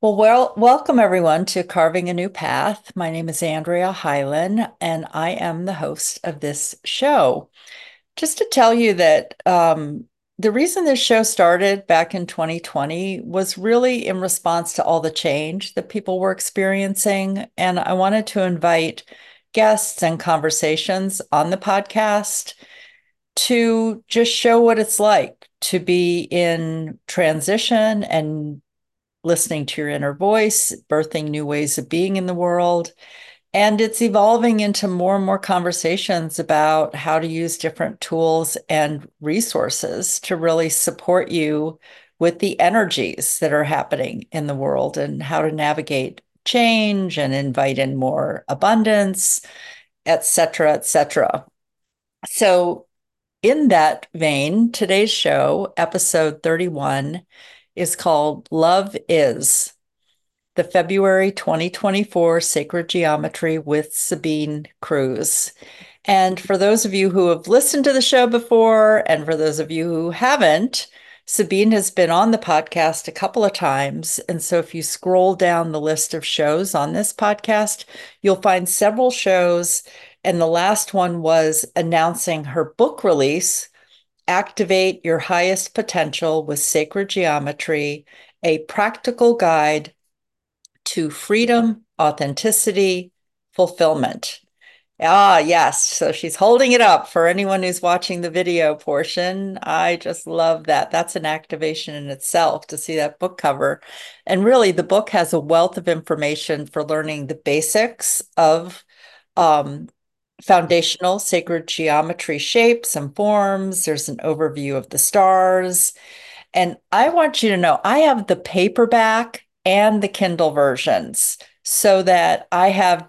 Well, well, welcome everyone to Carving a New Path. My name is Andrea Hylen, and I am the host of this show. Just to tell you that um, the reason this show started back in 2020 was really in response to all the change that people were experiencing. And I wanted to invite guests and conversations on the podcast to just show what it's like to be in transition and listening to your inner voice, birthing new ways of being in the world. And it's evolving into more and more conversations about how to use different tools and resources to really support you with the energies that are happening in the world and how to navigate change and invite in more abundance, et cetera, et cetera. So, in that vein, today's show, episode 31, is called Love Is, the February 2024 Sacred Geometry with Sabine Kruse. And for those of you who have listened to the show before, and for those of you who haven't, Sabine has been on the podcast a couple of times. And so if you scroll down the list of shows on this podcast, you'll find several shows. And the last one was announcing her book release, Activate Your Highest Potential with Sacred Geometry, a practical guide to freedom, authenticity, fulfillment. Ah, yes. So she's holding it up for anyone who's watching the video portion. I just love that. That's an activation in itself to see that book cover. And really, the book has a wealth of information for learning the basics of um, foundational sacred geometry shapes and forms. There's an overview of the stars. And I want you to know I have the paperback and the Kindle versions so that I have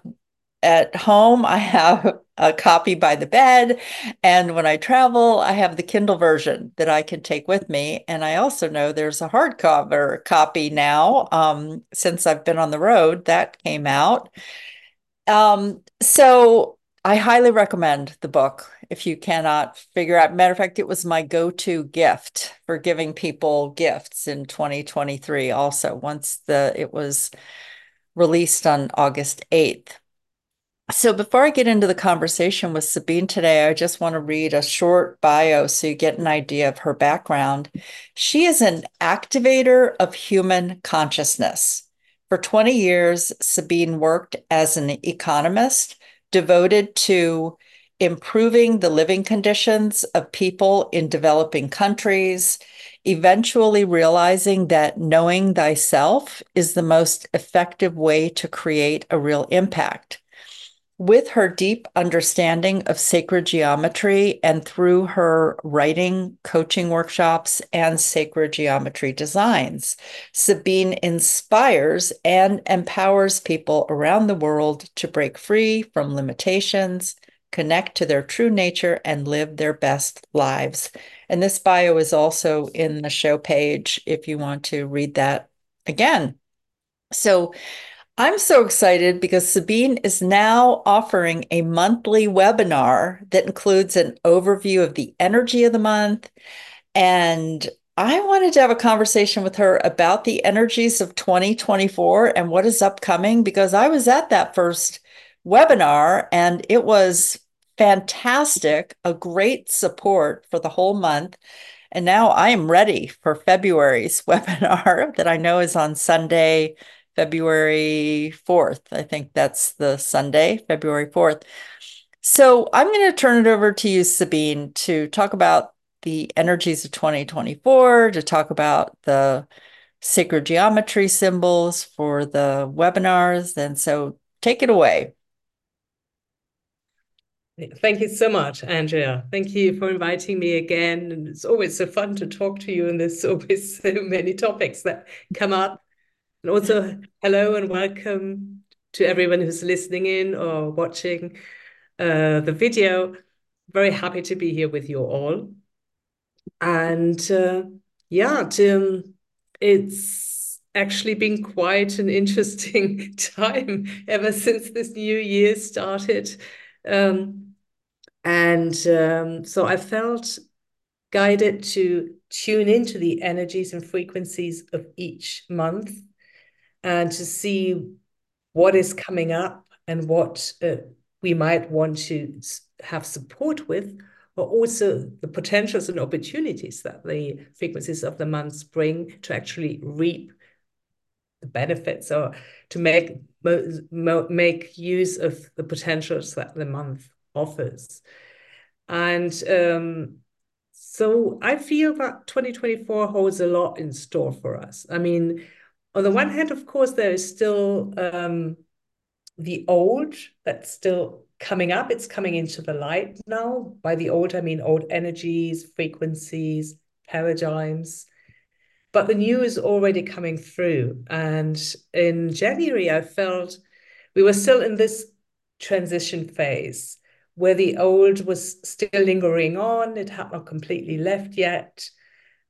at home, I have a copy by the bed. And when I travel, I have the Kindle version that I can take with me. And I also know there's a hardcover copy now um, since I've been on the road that came out. Um, so I highly recommend the book if you cannot figure out. Matter of fact, it was my go to gift for giving people gifts in 2023, also, once the it was released on August 8th. So, before I get into the conversation with Sabine today, I just want to read a short bio so you get an idea of her background. She is an activator of human consciousness. For 20 years, Sabine worked as an economist devoted to improving the living conditions of people in developing countries, eventually realizing that knowing thyself is the most effective way to create a real impact with her deep understanding of sacred geometry and through her writing, coaching workshops, and sacred geometry designs, Sabine inspires and empowers people around the world to break free from limitations, connect to their true nature, and live their best lives. And this bio is also in the show page if you want to read that again. So, I'm so excited because Sabine is now offering a monthly webinar that includes an overview of the energy of the month. And I wanted to have a conversation with her about the energies of 2024 and what is upcoming because I was at that first webinar and it was fantastic, a great support for the whole month. And now I am ready for February's webinar that I know is on Sunday, February 4th. I think that's the Sunday, February 4th. So I'm going to turn it over to you, Sabine, to talk about the energies of 2024, to talk about the sacred geometry symbols for the webinars. And so take it away. Thank you so much, Andrea. Thank you for inviting me again. And it's always so fun to talk to you, and there's always so many topics that come up and also, hello and welcome to everyone who's listening in or watching uh, the video. Very happy to be here with you all. And uh, yeah, Tim, it's actually been quite an interesting time ever since this new year started. Um, and um, so I felt guided to tune into the energies and frequencies of each month and to see what is coming up and what uh, we might want to have support with, but also the potentials and opportunities that the frequencies of the months bring to actually reap the benefits or to make make use of the potentials that the month offers. And um, so I feel that 2024 holds a lot in store for us. I mean, on the one hand, of course, there is still um, the old that's still coming up. It's coming into the light now. By the old, I mean old energies, frequencies, paradigms. But the new is already coming through. And in January, I felt we were still in this transition phase where the old was still lingering on. It had not completely left yet.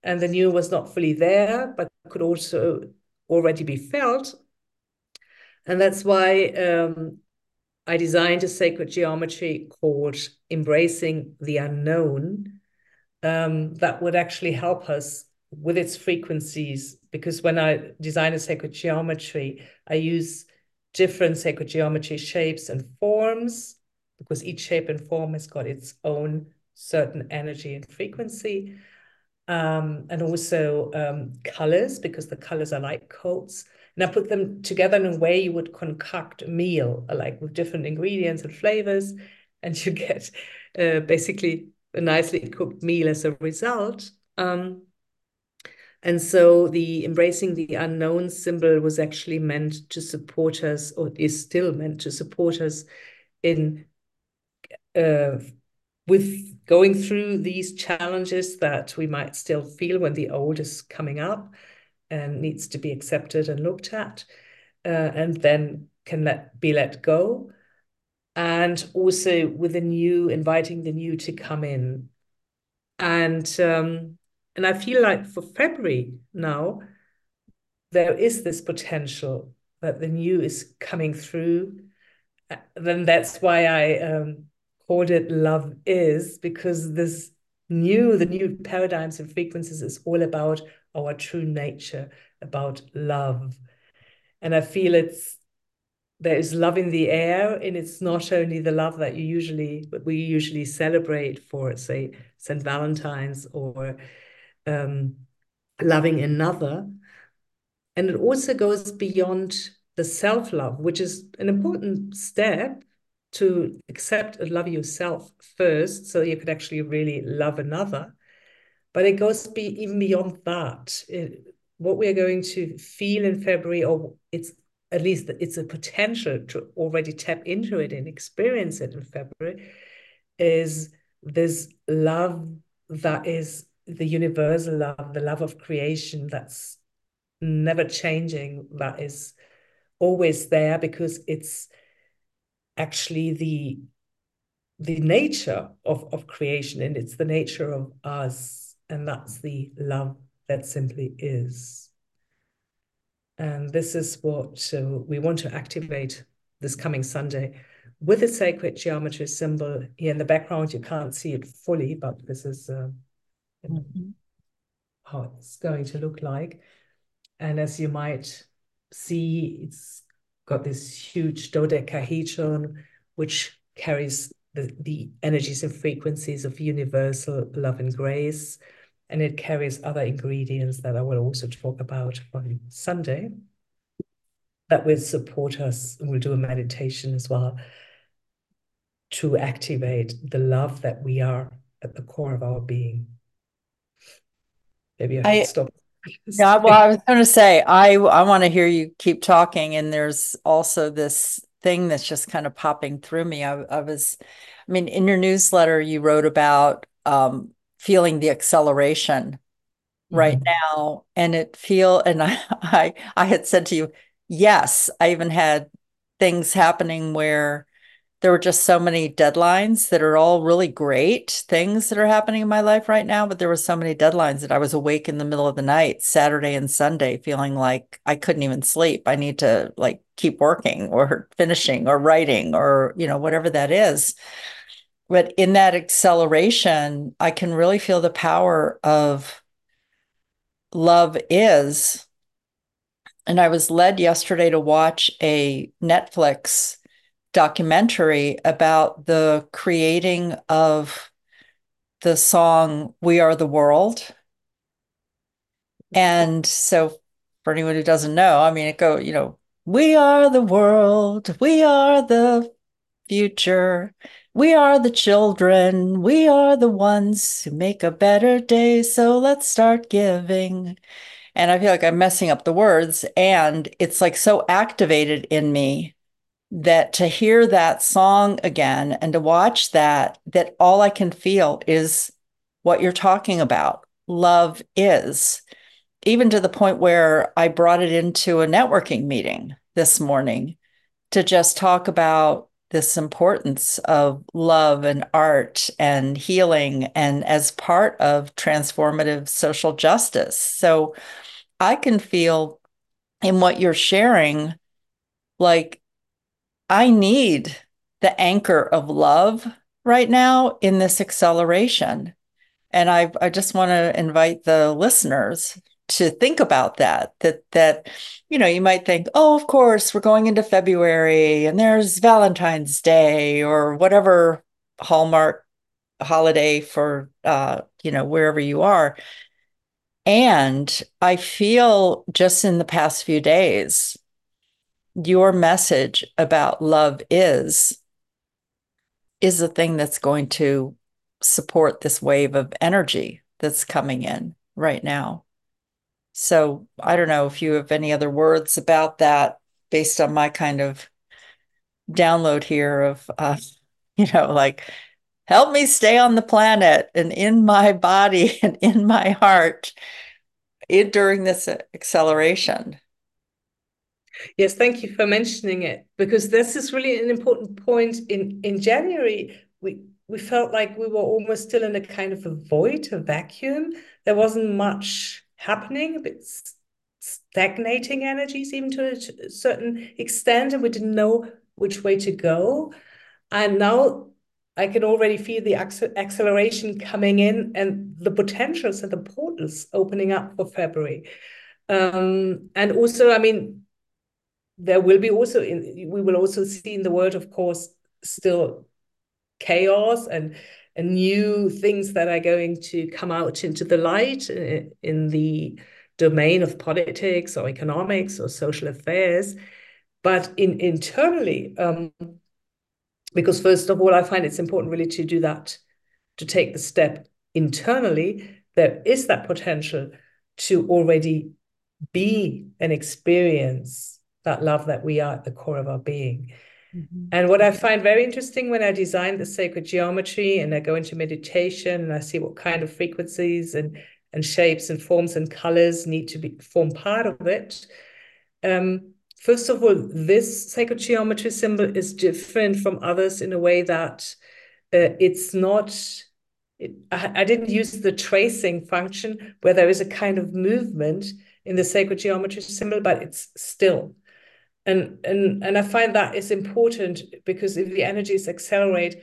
And the new was not fully there, but could also already be felt. And that's why um, I designed a sacred geometry called Embracing the Unknown um, that would actually help us with its frequencies. Because when I design a sacred geometry, I use different sacred geometry shapes and forms because each shape and form has got its own certain energy and frequency. Um, and also um, colors, because the colors are light codes. And I put them together in a way you would concoct a meal, like with different ingredients and flavors, and you get uh, basically a nicely cooked meal as a result. Um, and so the embracing the unknown symbol was actually meant to support us, or is still meant to support us in uh, with going through these challenges that we might still feel when the old is coming up and needs to be accepted and looked at, uh, and then can let be let go. And also with the new, inviting the new to come in. And um, and I feel like for February now, there is this potential that the new is coming through. Then that's why I um, called it love is because this new the new paradigms and frequencies is all about our true nature about love. And i feel it's there is love in the air and it's not only the love that you usually but we usually celebrate for say st valentine's or um, loving another. And it also goes beyond the self-love which is an important step to accept and love yourself first so you could actually really love another. But it goes be even beyond that. It, what we're going to feel in February, or it's at least it's a potential to already tap into it and experience it in February, is this love that is the universal love, the love of creation that's never changing, that is always there because it's actually the the nature of, of creation and it's the nature of us and that's the love that simply is. And this is what so we want to activate this coming sunday with a sacred geometry symbol. Here in the background you can't see it fully but this is uh, mm -hmm. how it's going to look like. And as you might see it's got this huge dodecahedron, which carries the, the energies and frequencies of universal love and grace. And it carries other ingredients that I will also talk about on Sunday that will support us. And we'll do a meditation as well to activate the love that we are at the core of our being. Maybe I should I, stop. Yeah, well, I was going to say I I want to hear you keep talking, and there's also this thing that's just kind of popping through me. I, I was, I mean, in your newsletter, you wrote about um, feeling the acceleration right mm-hmm. now, and it feel, and I, I I had said to you, yes, I even had things happening where there were just so many deadlines that are all really great things that are happening in my life right now. But there were so many deadlines that I was awake in the middle of the night, Saturday and Sunday, feeling like I couldn't even sleep. I need to like keep working or finishing or writing or, you know, whatever that is. But in that acceleration, I can really feel the power of love is. And I was led yesterday to watch a Netflix documentary about the creating of the song We Are the World. And so for anyone who doesn't know, I mean it go, you know, we are the world, we are the future. We are the children. We are the ones who make a better day. So let's start giving. And I feel like I'm messing up the words. And it's like so activated in me that to hear that song again and to watch that, that all I can feel is what you're talking about. Love is, even to the point where I brought it into a networking meeting this morning to just talk about this importance of love and art and healing and as part of transformative social justice. So I can feel in what you're sharing like I need the anchor of love right now in this acceleration. And I, I just want to invite the listeners to think about that that that you know you might think oh of course we're going into february and there's valentine's day or whatever hallmark holiday for uh you know wherever you are and i feel just in the past few days your message about love is is the thing that's going to support this wave of energy that's coming in right now. So I don't know if you have any other words about that based on my kind of download here of, uh, you know, like, help me stay on the planet and in my body and in my heart it, during this acceleration. Yes, thank you for mentioning it because this is really an important point. In in January, we we felt like we were almost still in a kind of a void, a vacuum. There wasn't much happening, a bit stagnating energies, even to a certain extent, and we didn't know which way to go. And now I can already feel the acceleration coming in and the potentials and the portals opening up for February. Um, and also, I mean, there will be also in, we will also see in the world of course still chaos and and new things that are going to come out into the light uh, in the domain of politics or economics or social affairs. But in internally um, because first of all i find it's important really to do that to take the step internally there is that potential to already be an experience that love that we are at the core of our being. Mm-hmm. And what I find very interesting when I design the sacred geometry and I go into meditation and I see what kind of frequencies and, and shapes and forms and colors need to be form part of it. Um, first of all, this sacred geometry symbol is different from others in a way that uh, it's not. It, I, I didn't use the tracing function where there is a kind of movement in the sacred geometry symbol, but it's still and and and i find that is important because if the energies accelerate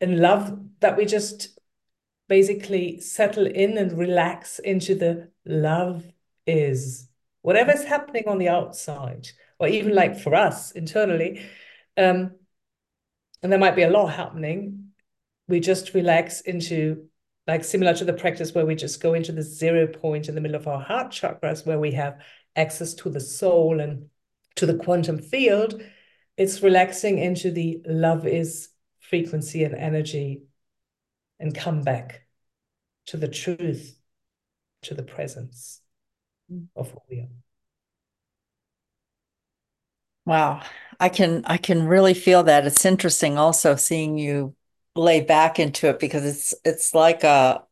and love that we just basically settle in and relax into the love is whatever is happening on the outside or even like for us internally um and there might be a lot happening we just relax into like similar to the practice where we just go into the zero point in the middle of our heart chakras where we have access to the soul and to the quantum field, it's relaxing into the love is frequency and energy and come back to the truth, to the presence mm. of who we are. Wow. I can I can really feel that. It's interesting also seeing you lay back into it because it's it's like a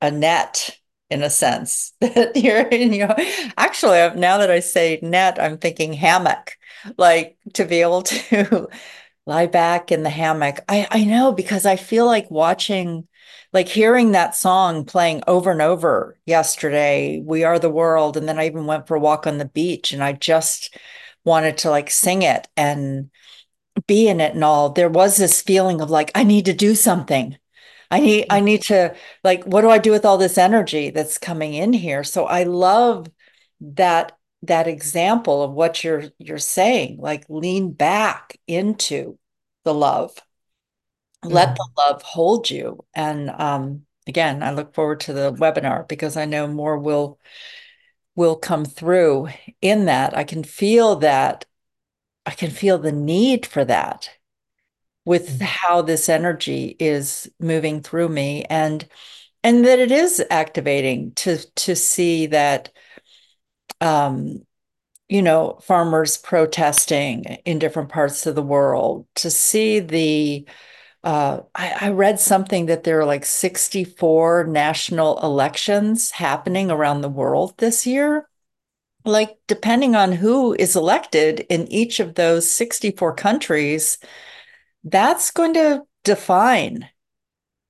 a net in a sense that you're in your actually uh, now that i say net i'm thinking hammock. Like to be able to lie back in the hammock. I i know because i feel like watching like hearing that song playing over and over yesterday we are the world and then i even went for a walk on the beach and i just wanted to like sing it and be in it and all. There was this feeling of like i need to do something I need I need to like what do I do with all this energy that's coming in here? So I love that that example of what you're you're saying, like lean back into the love. Let the Mhm. love hold you. And um again, I look forward to the webinar because I know more will will come through in that. I can feel that I can feel the need for that with Mhm. how this energy is moving through me and and that it is activating to to see that um you know farmers protesting in different parts of the world to see the uh I, I read something that there are like 64 national elections happening around the world this year like depending on who is elected in each of those 64 countries that's going to define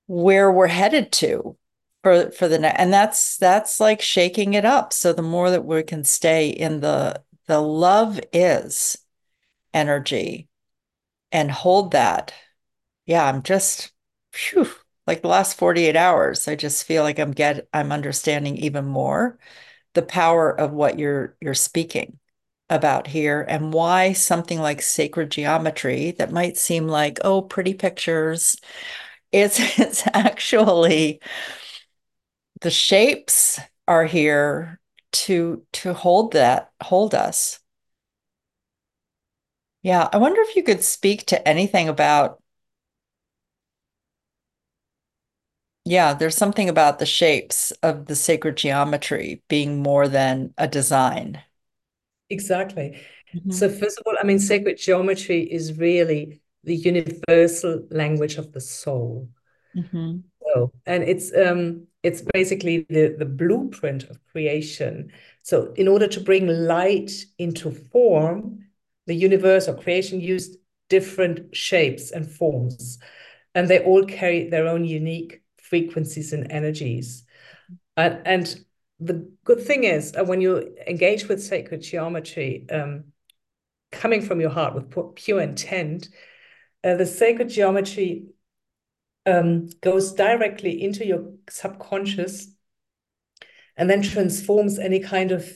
where we're headed to for for the next and that's that's like shaking it up. So the more that we can stay in the the love is energy and hold that yeah i'm just like the last 48 hours i just feel like i'm get i'm understanding even more the power of what you're you're speaking about here and why something like sacred geometry that might seem like oh pretty pictures it's it's actually the shapes are here to to hold that hold us. Yeah i wonder if you could speak to anything about yeah there's something about the shapes of the sacred geometry being more than a design Exactly. So hmm first of all, I mean, sacred geometry is really the universal language of the soul. hmm So, and it's um it's basically the the blueprint of creation. So in order to bring light into form, the universe or creation used different shapes and forms, and they all carry their own unique frequencies and energies. And and the good thing is, uh, when you engage with sacred geometry, um, coming from your heart with pure intent, uh, the sacred geometry um, goes directly into your subconscious and then transforms any kind of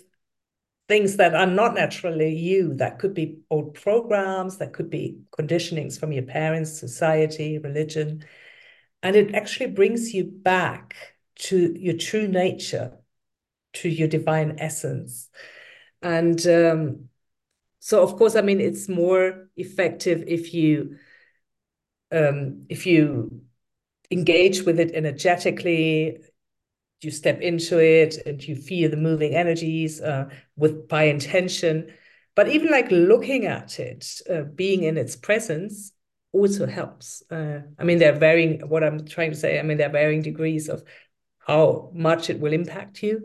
things that are not naturally you. That could be old programs, that could be conditionings from your parents, society, religion. And it actually brings you back to your true nature, to your divine essence. And um, so, of course, I mean, it's more effective if you um, if you engage with it energetically you step into it and you feel the moving energies uh, with by intention. But even like looking at it uh, being in its presence also helps. Uh, i mean there are varying what i'm trying to say i mean there are varying degrees of how much it will impact you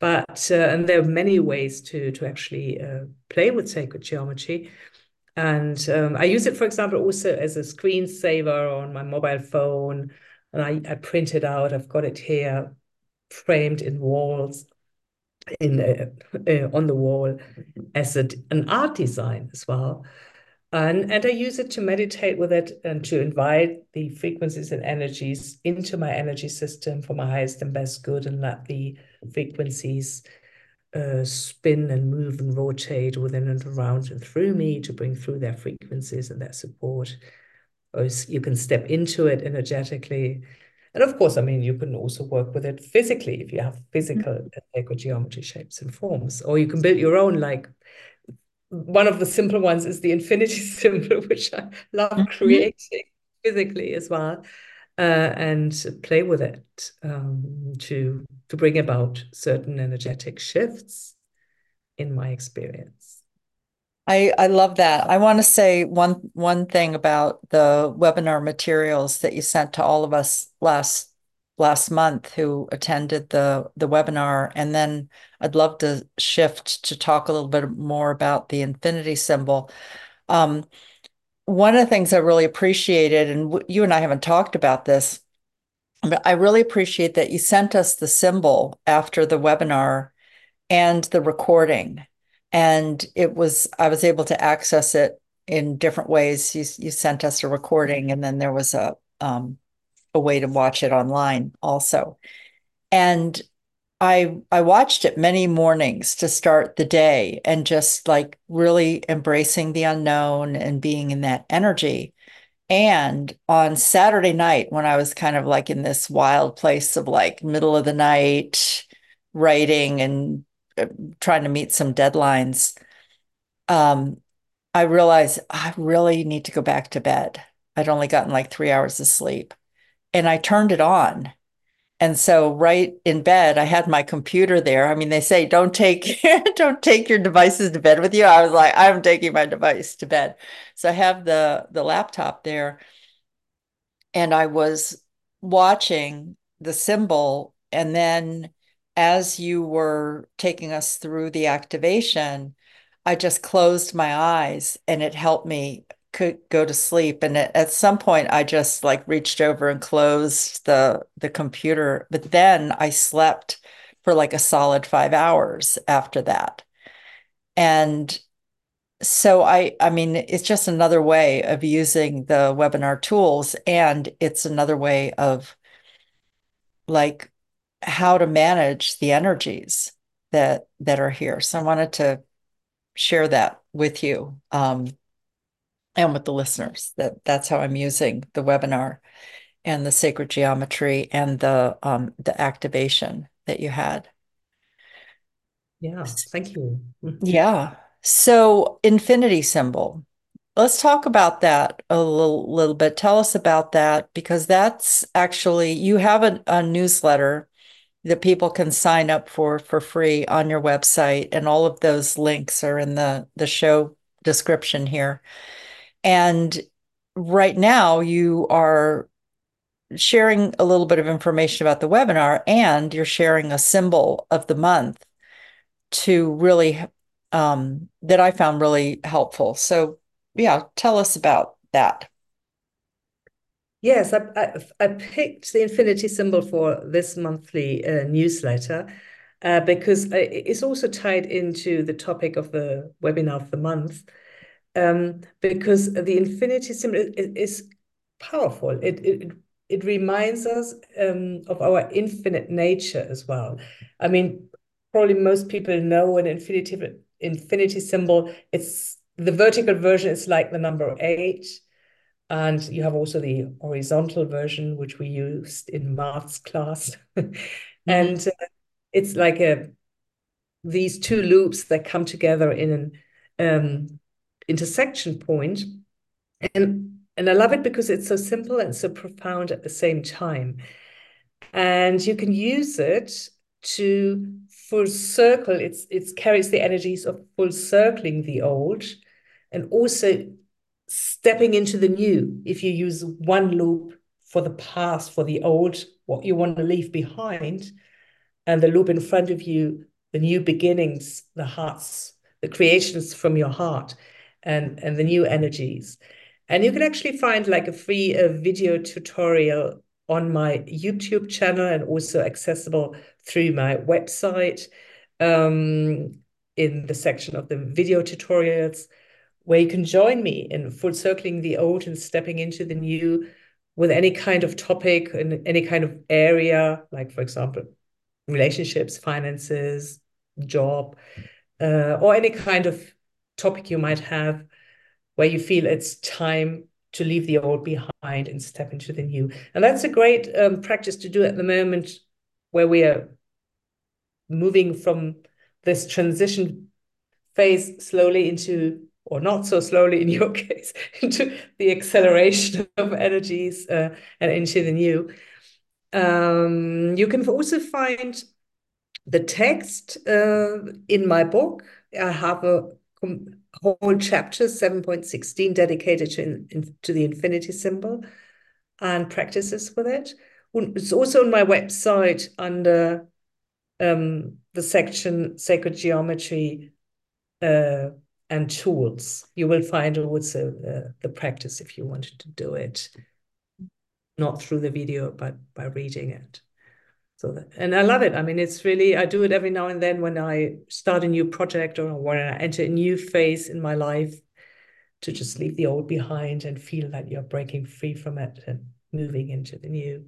but uh, and there are many ways to to actually uh, play with sacred geometry and um, I use it, for example, also as a screensaver on my mobile phone. And I, I print it out. I've got it here framed in walls in uh, on the wall as a, an art design as well. And, and I use it to meditate with it and to invite the frequencies and energies into my energy system for my highest and best good and let the frequencies uh, spin and move and rotate within and around and through me to bring through their frequencies and their support. Or you can step into it energetically. And of course, I mean, you can also work with it physically if you have physical sacred geometry shapes and forms, or you can build your own. Like one of the simple ones is the infinity symbol, which I love hmm creating physically as well uh, and play with it um, to to bring about certain energetic shifts in my experience. I, I love that. I want to say one one thing about the webinar materials that you sent to all of us last last month who attended the the webinar, and then I'd love to shift to talk a little bit more about the infinity symbol. Um, one of the things I really appreciated, and you and I haven't talked about this, but I really appreciate that you sent us the symbol after the webinar and the recording. And it was, I was able to access it in different ways. You, you sent us a recording, and then there was a, um, a way to watch it online also. And I I watched it many mornings to start the day and just like really embracing the unknown and being in that energy. And on Saturday night, when I was kind of like in this wild place of like middle of the night writing and uh, trying to meet some deadlines, um, I realized I really need to go back to bed. I'd only gotten like three hours of sleep. And I turned it on. And so right in bed, I had my computer there. I mean, they say don't take don't take your devices to bed with you. I was like, I'm taking my device to bed. So I have the the laptop there. And I was watching the symbol. And then as you were taking us through the activation, I just closed my eyes and it helped me could go to sleep. And at some point, I just like reached over and closed the the computer. But then I slept for like a solid five hours after that. And so I I mean, it's just another way of using the webinar tools, and it's another way of like how to manage the energies that that are here. So I wanted to share that with you um, and with the listeners that that's how I'm using the webinar and the sacred geometry and the um, the activation that you had. Yeah, thank you. Yeah. So infinity symbol. Let's talk about that a little, little bit. Tell us about that because that's actually you have a, a newsletter that people can sign up for for free on your website and all of those links are in the the show description here and right now you are sharing a little bit of information about the webinar and you're sharing a symbol of the month to really um, that I found really helpful. So yeah, tell us about that. Yes, I, I, I, picked the infinity symbol for this monthly uh, newsletter uh, because it's also tied into the topic of the webinar of the month. Um, because the infinity symbol is, is powerful. It, it it reminds us um, of our infinite nature as well. I mean, probably most people know an infinity infinity symbol. It's the vertical version is like the number eight and you have also the horizontal version, which we used in maths class. mm-hmm. And uh, it's like a these two loops that come together in an um, intersection point. And, and I love it because it's so simple and so profound at the same time. And you can use it to full circle. It's it carries the energies of full circling the old and also stepping into the new. If you use one loop for the past, for the old, what you want to leave behind, and the loop in front of you, the new beginnings, the hearts, the creations from your heart, and, and the new energies. And you can actually find like a free uh, video tutorial on my YouTube channel and also accessible through my website um, in the section of the video tutorials where you can join me in full circling the old and stepping into the new with any kind of topic and any kind of area, like, for example, relationships, finances, job, uh, or any kind of topic you might have where you feel it's time to leave the old behind and step into the new. And that's a great um, practice to do at the moment where we are moving from this transition phase slowly into or not so slowly in your case, into the acceleration of energies uh, and into the new. Um, you can also find the text uh, in my book. I have a whole chapter, 7.16, dedicated to, in, to the infinity symbol and practices with it. It's also on my website under um, the section Sacred Geometry uh, and tools. You will find also uh, the practice if you wanted to do it, not through the video, but by reading it. So, that, and I love it. I mean, it's really, I do it every now and then when I start a new project or when I enter a new phase in my life to just leave the old behind and feel that you're breaking free from it and moving into the new.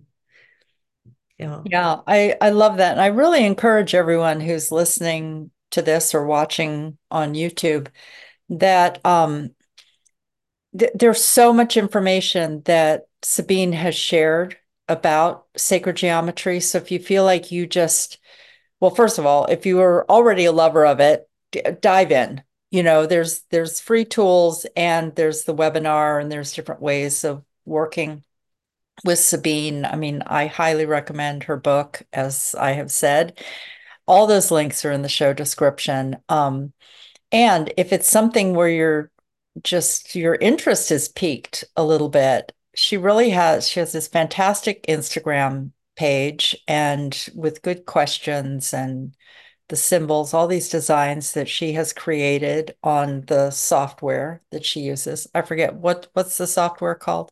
Yeah. Yeah, I, I love that. And I really encourage everyone who's listening to this or watching on YouTube that um, th there's so much information that Sabine has shared about sacred geometry. So if you feel like you just, well, first of all, if you are already a lover of it, dive in. You know, there's there's free tools and there's the webinar and there's different ways of working with Sabine. I mean, I highly recommend her book, as I have said. All those links are in the show description. Um, and if it's something where you're just your interest is piqued a little bit, she really has, she has this fantastic Instagram page and with good questions and the symbols, all these designs that she has created on the software that she uses. I forget what what's the software called?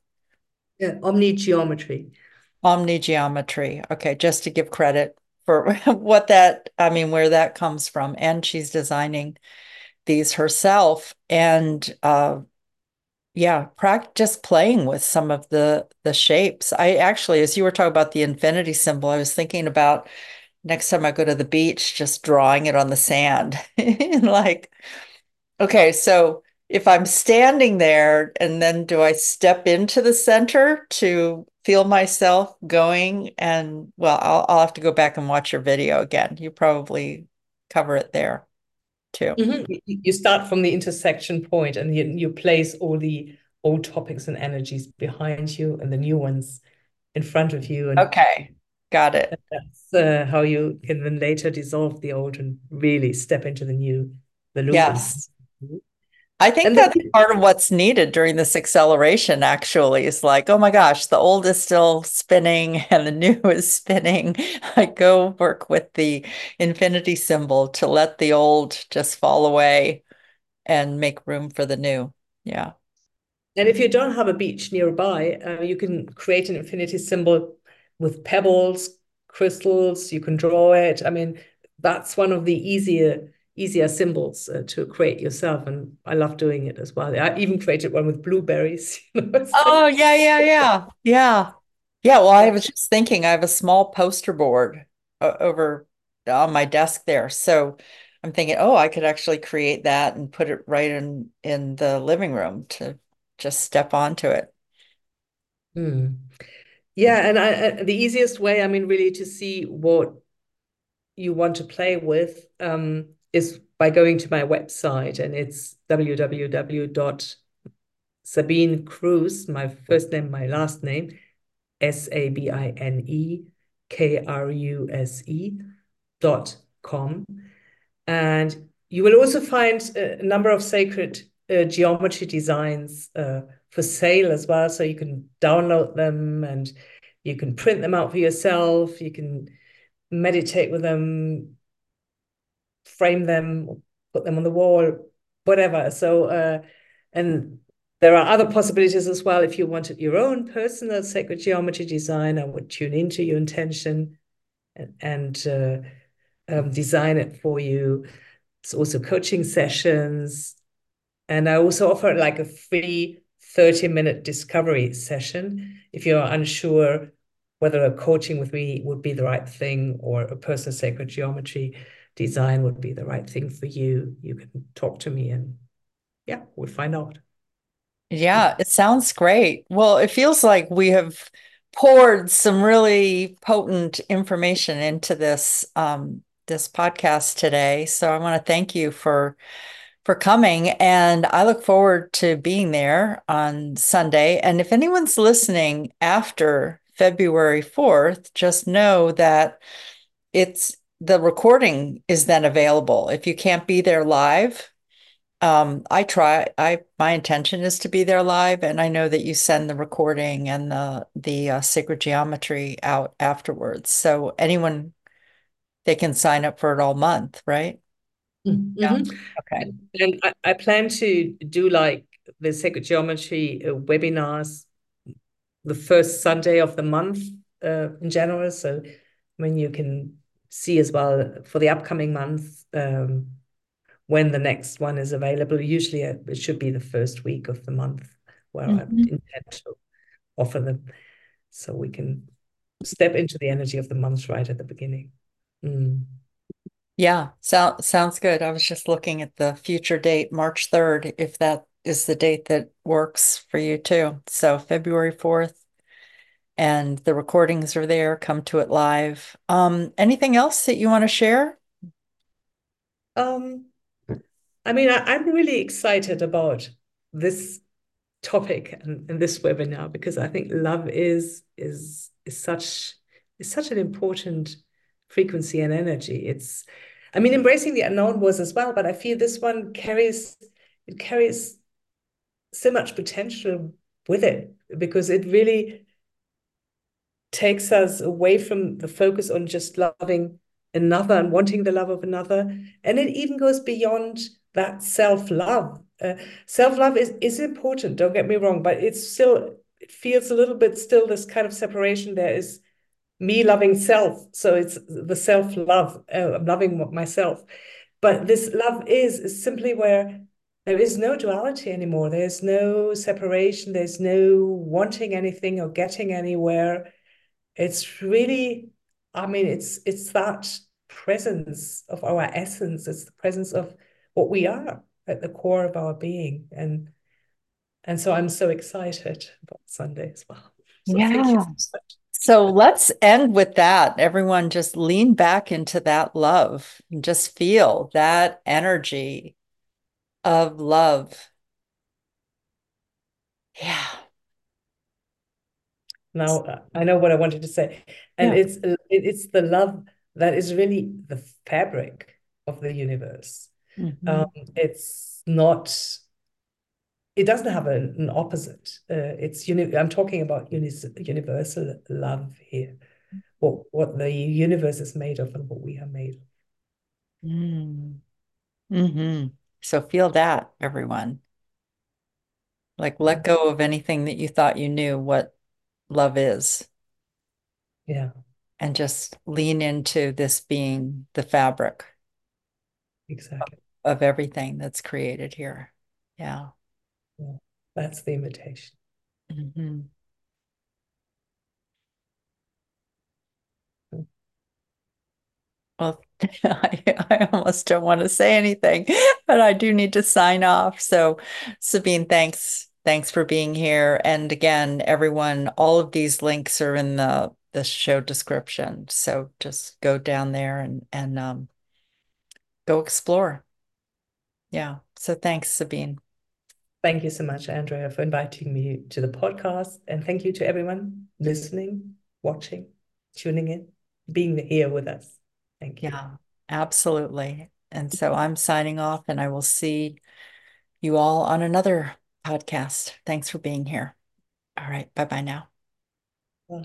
Yeah, Omni Geometry. Omni Geometry. Okay, just to give credit for what that, I mean, where that comes from. And she's designing these herself. And uh, yeah, practice playing with some of the the shapes. I actually, as you were talking about the infinity symbol, I was thinking about next time I go to the beach, just drawing it on the sand. and like, okay, so if I'm standing there and then do I step into the center to feel myself going? And well, I'll, I'll have to go back and watch your video again. You probably cover it there too. Mm-hmm. You start from the intersection point and you, you place all the old topics and energies behind you and the new ones in front of you. And okay, got it. That's uh, how you can then later dissolve the old and really step into the new, the new. Yes. I think and that's then, part of what's needed during this acceleration, actually, is like, oh my gosh, the old is still spinning and the new is spinning. I go work with the infinity symbol to let the old just fall away and make room for the new. Yeah. And if you don't have a beach nearby, uh, you can create an infinity symbol with pebbles, crystals, you can draw it. I mean, that's one of the easier easier symbols uh, to create yourself and i love doing it as well. I even created one with blueberries oh yeah yeah yeah. Yeah. Yeah well i was just thinking i have a small poster board uh, over on my desk there. So i'm thinking oh i could actually create that and put it right in in the living room to just step onto it. Hmm. yeah and I, the easiest way i mean really to see what you want to play with um, is by going to my website, and it's www.sabine my first name, my last name, S A B I N E K R U S E dot com. And you will also find a number of sacred uh, geometry designs uh, for sale as well. So you can download them and you can print them out for yourself. You can meditate with them, frame them, put them on the wall, whatever. So, uh, and there are other possibilities as well. If you wanted your own personal sacred geometry design, I would tune into your intention and, and uh, um, design it for you. It's also coaching sessions. And I also offer like a free 30 minute discovery session if you're unsure whether a coaching with me would be the right thing or a personal sacred geometry design would be the right thing for you, you can talk to me and yeah, we'll find out. Yeah, it sounds great. Well, it feels like we have poured some really potent information into this um, this podcast today. So I want to thank you for for coming and I look forward to being there on Sunday. And if anyone's listening after February 4th, just know that it's the recording is then available. If you can't be there live, um, I try. I my intention is to be there live, and I know that you send the recording and the the uh, sacred geometry out afterwards. So anyone they can sign up for it all month, right? Mm-hmm. Yeah. Okay. And I, I, plan to do like the sacred geometry uh, webinars the first Sunday of the month uh, in general. So when you can see as well for the upcoming month um, when the next one is available. Usually it should be the first week of the month where mm -hmm. I intend to offer them. so we can step into the energy of the month right at the beginning. Mm. Yeah, so, sounds good. I was just looking at the future date, March 3rd, if that is the date that works for you too. So February 4th, and the recordings are there. Come to it live. Um, anything else that you want to share? Um, I mean, I, am really excited about this topic and, and this webinar because I think love is is is such is such an important frequency and energy. It's, I mean, embracing the unknown was as well, but I feel this one carries it carries so much potential with it because it really takes us away from the focus on just loving another and wanting the love of another. And it even goes beyond that self love. Uh, self love is, is important, don't get me wrong, but it's still, it feels a little bit still this kind of separation. There is me loving self. So it's the self love, uh, loving myself. But this love is, is simply where there is no duality anymore. There's no separation. There's no wanting anything or getting anywhere it's really i mean it's it's that presence of our essence. It's the presence of what we are at the core of our being. And and so i'm so excited about sunday as well. So yeah. so let's end with that. Everyone just lean back into that love and just feel that energy of love. Yeah now uh, I know what I wanted to say, and yeah. it's it's the love that is really the fabric of the universe. Mm-hmm. Um, it's not. It doesn't have an, an opposite. Uh, it's uni- I'm talking about uni- universal love here. What what the universe is made of and what we are made of. Mm. Mm-hmm. So feel that, everyone. Like let go of anything that you thought you knew what love is. Yeah. And just lean into this being the fabric. Exactly. Of, of everything that's created here. Yeah. yeah. That's the invitation. Mm-hmm. Well, I, I almost don't want to say anything, but I do need to sign off. So, Sabine, thanks Thanks for being here. And again, everyone, all of these links are in the the show description. So just go down there and and um, go explore. Yeah. So thanks, Sabine. Thank you so much, Andrea, for inviting me to the podcast. And thank you to everyone listening, watching, tuning in, being here with us. Thank you. Yeah, absolutely. And so I'm signing off, and I will see you all on another podcast. Thanks for being here. All right. Bye bye now.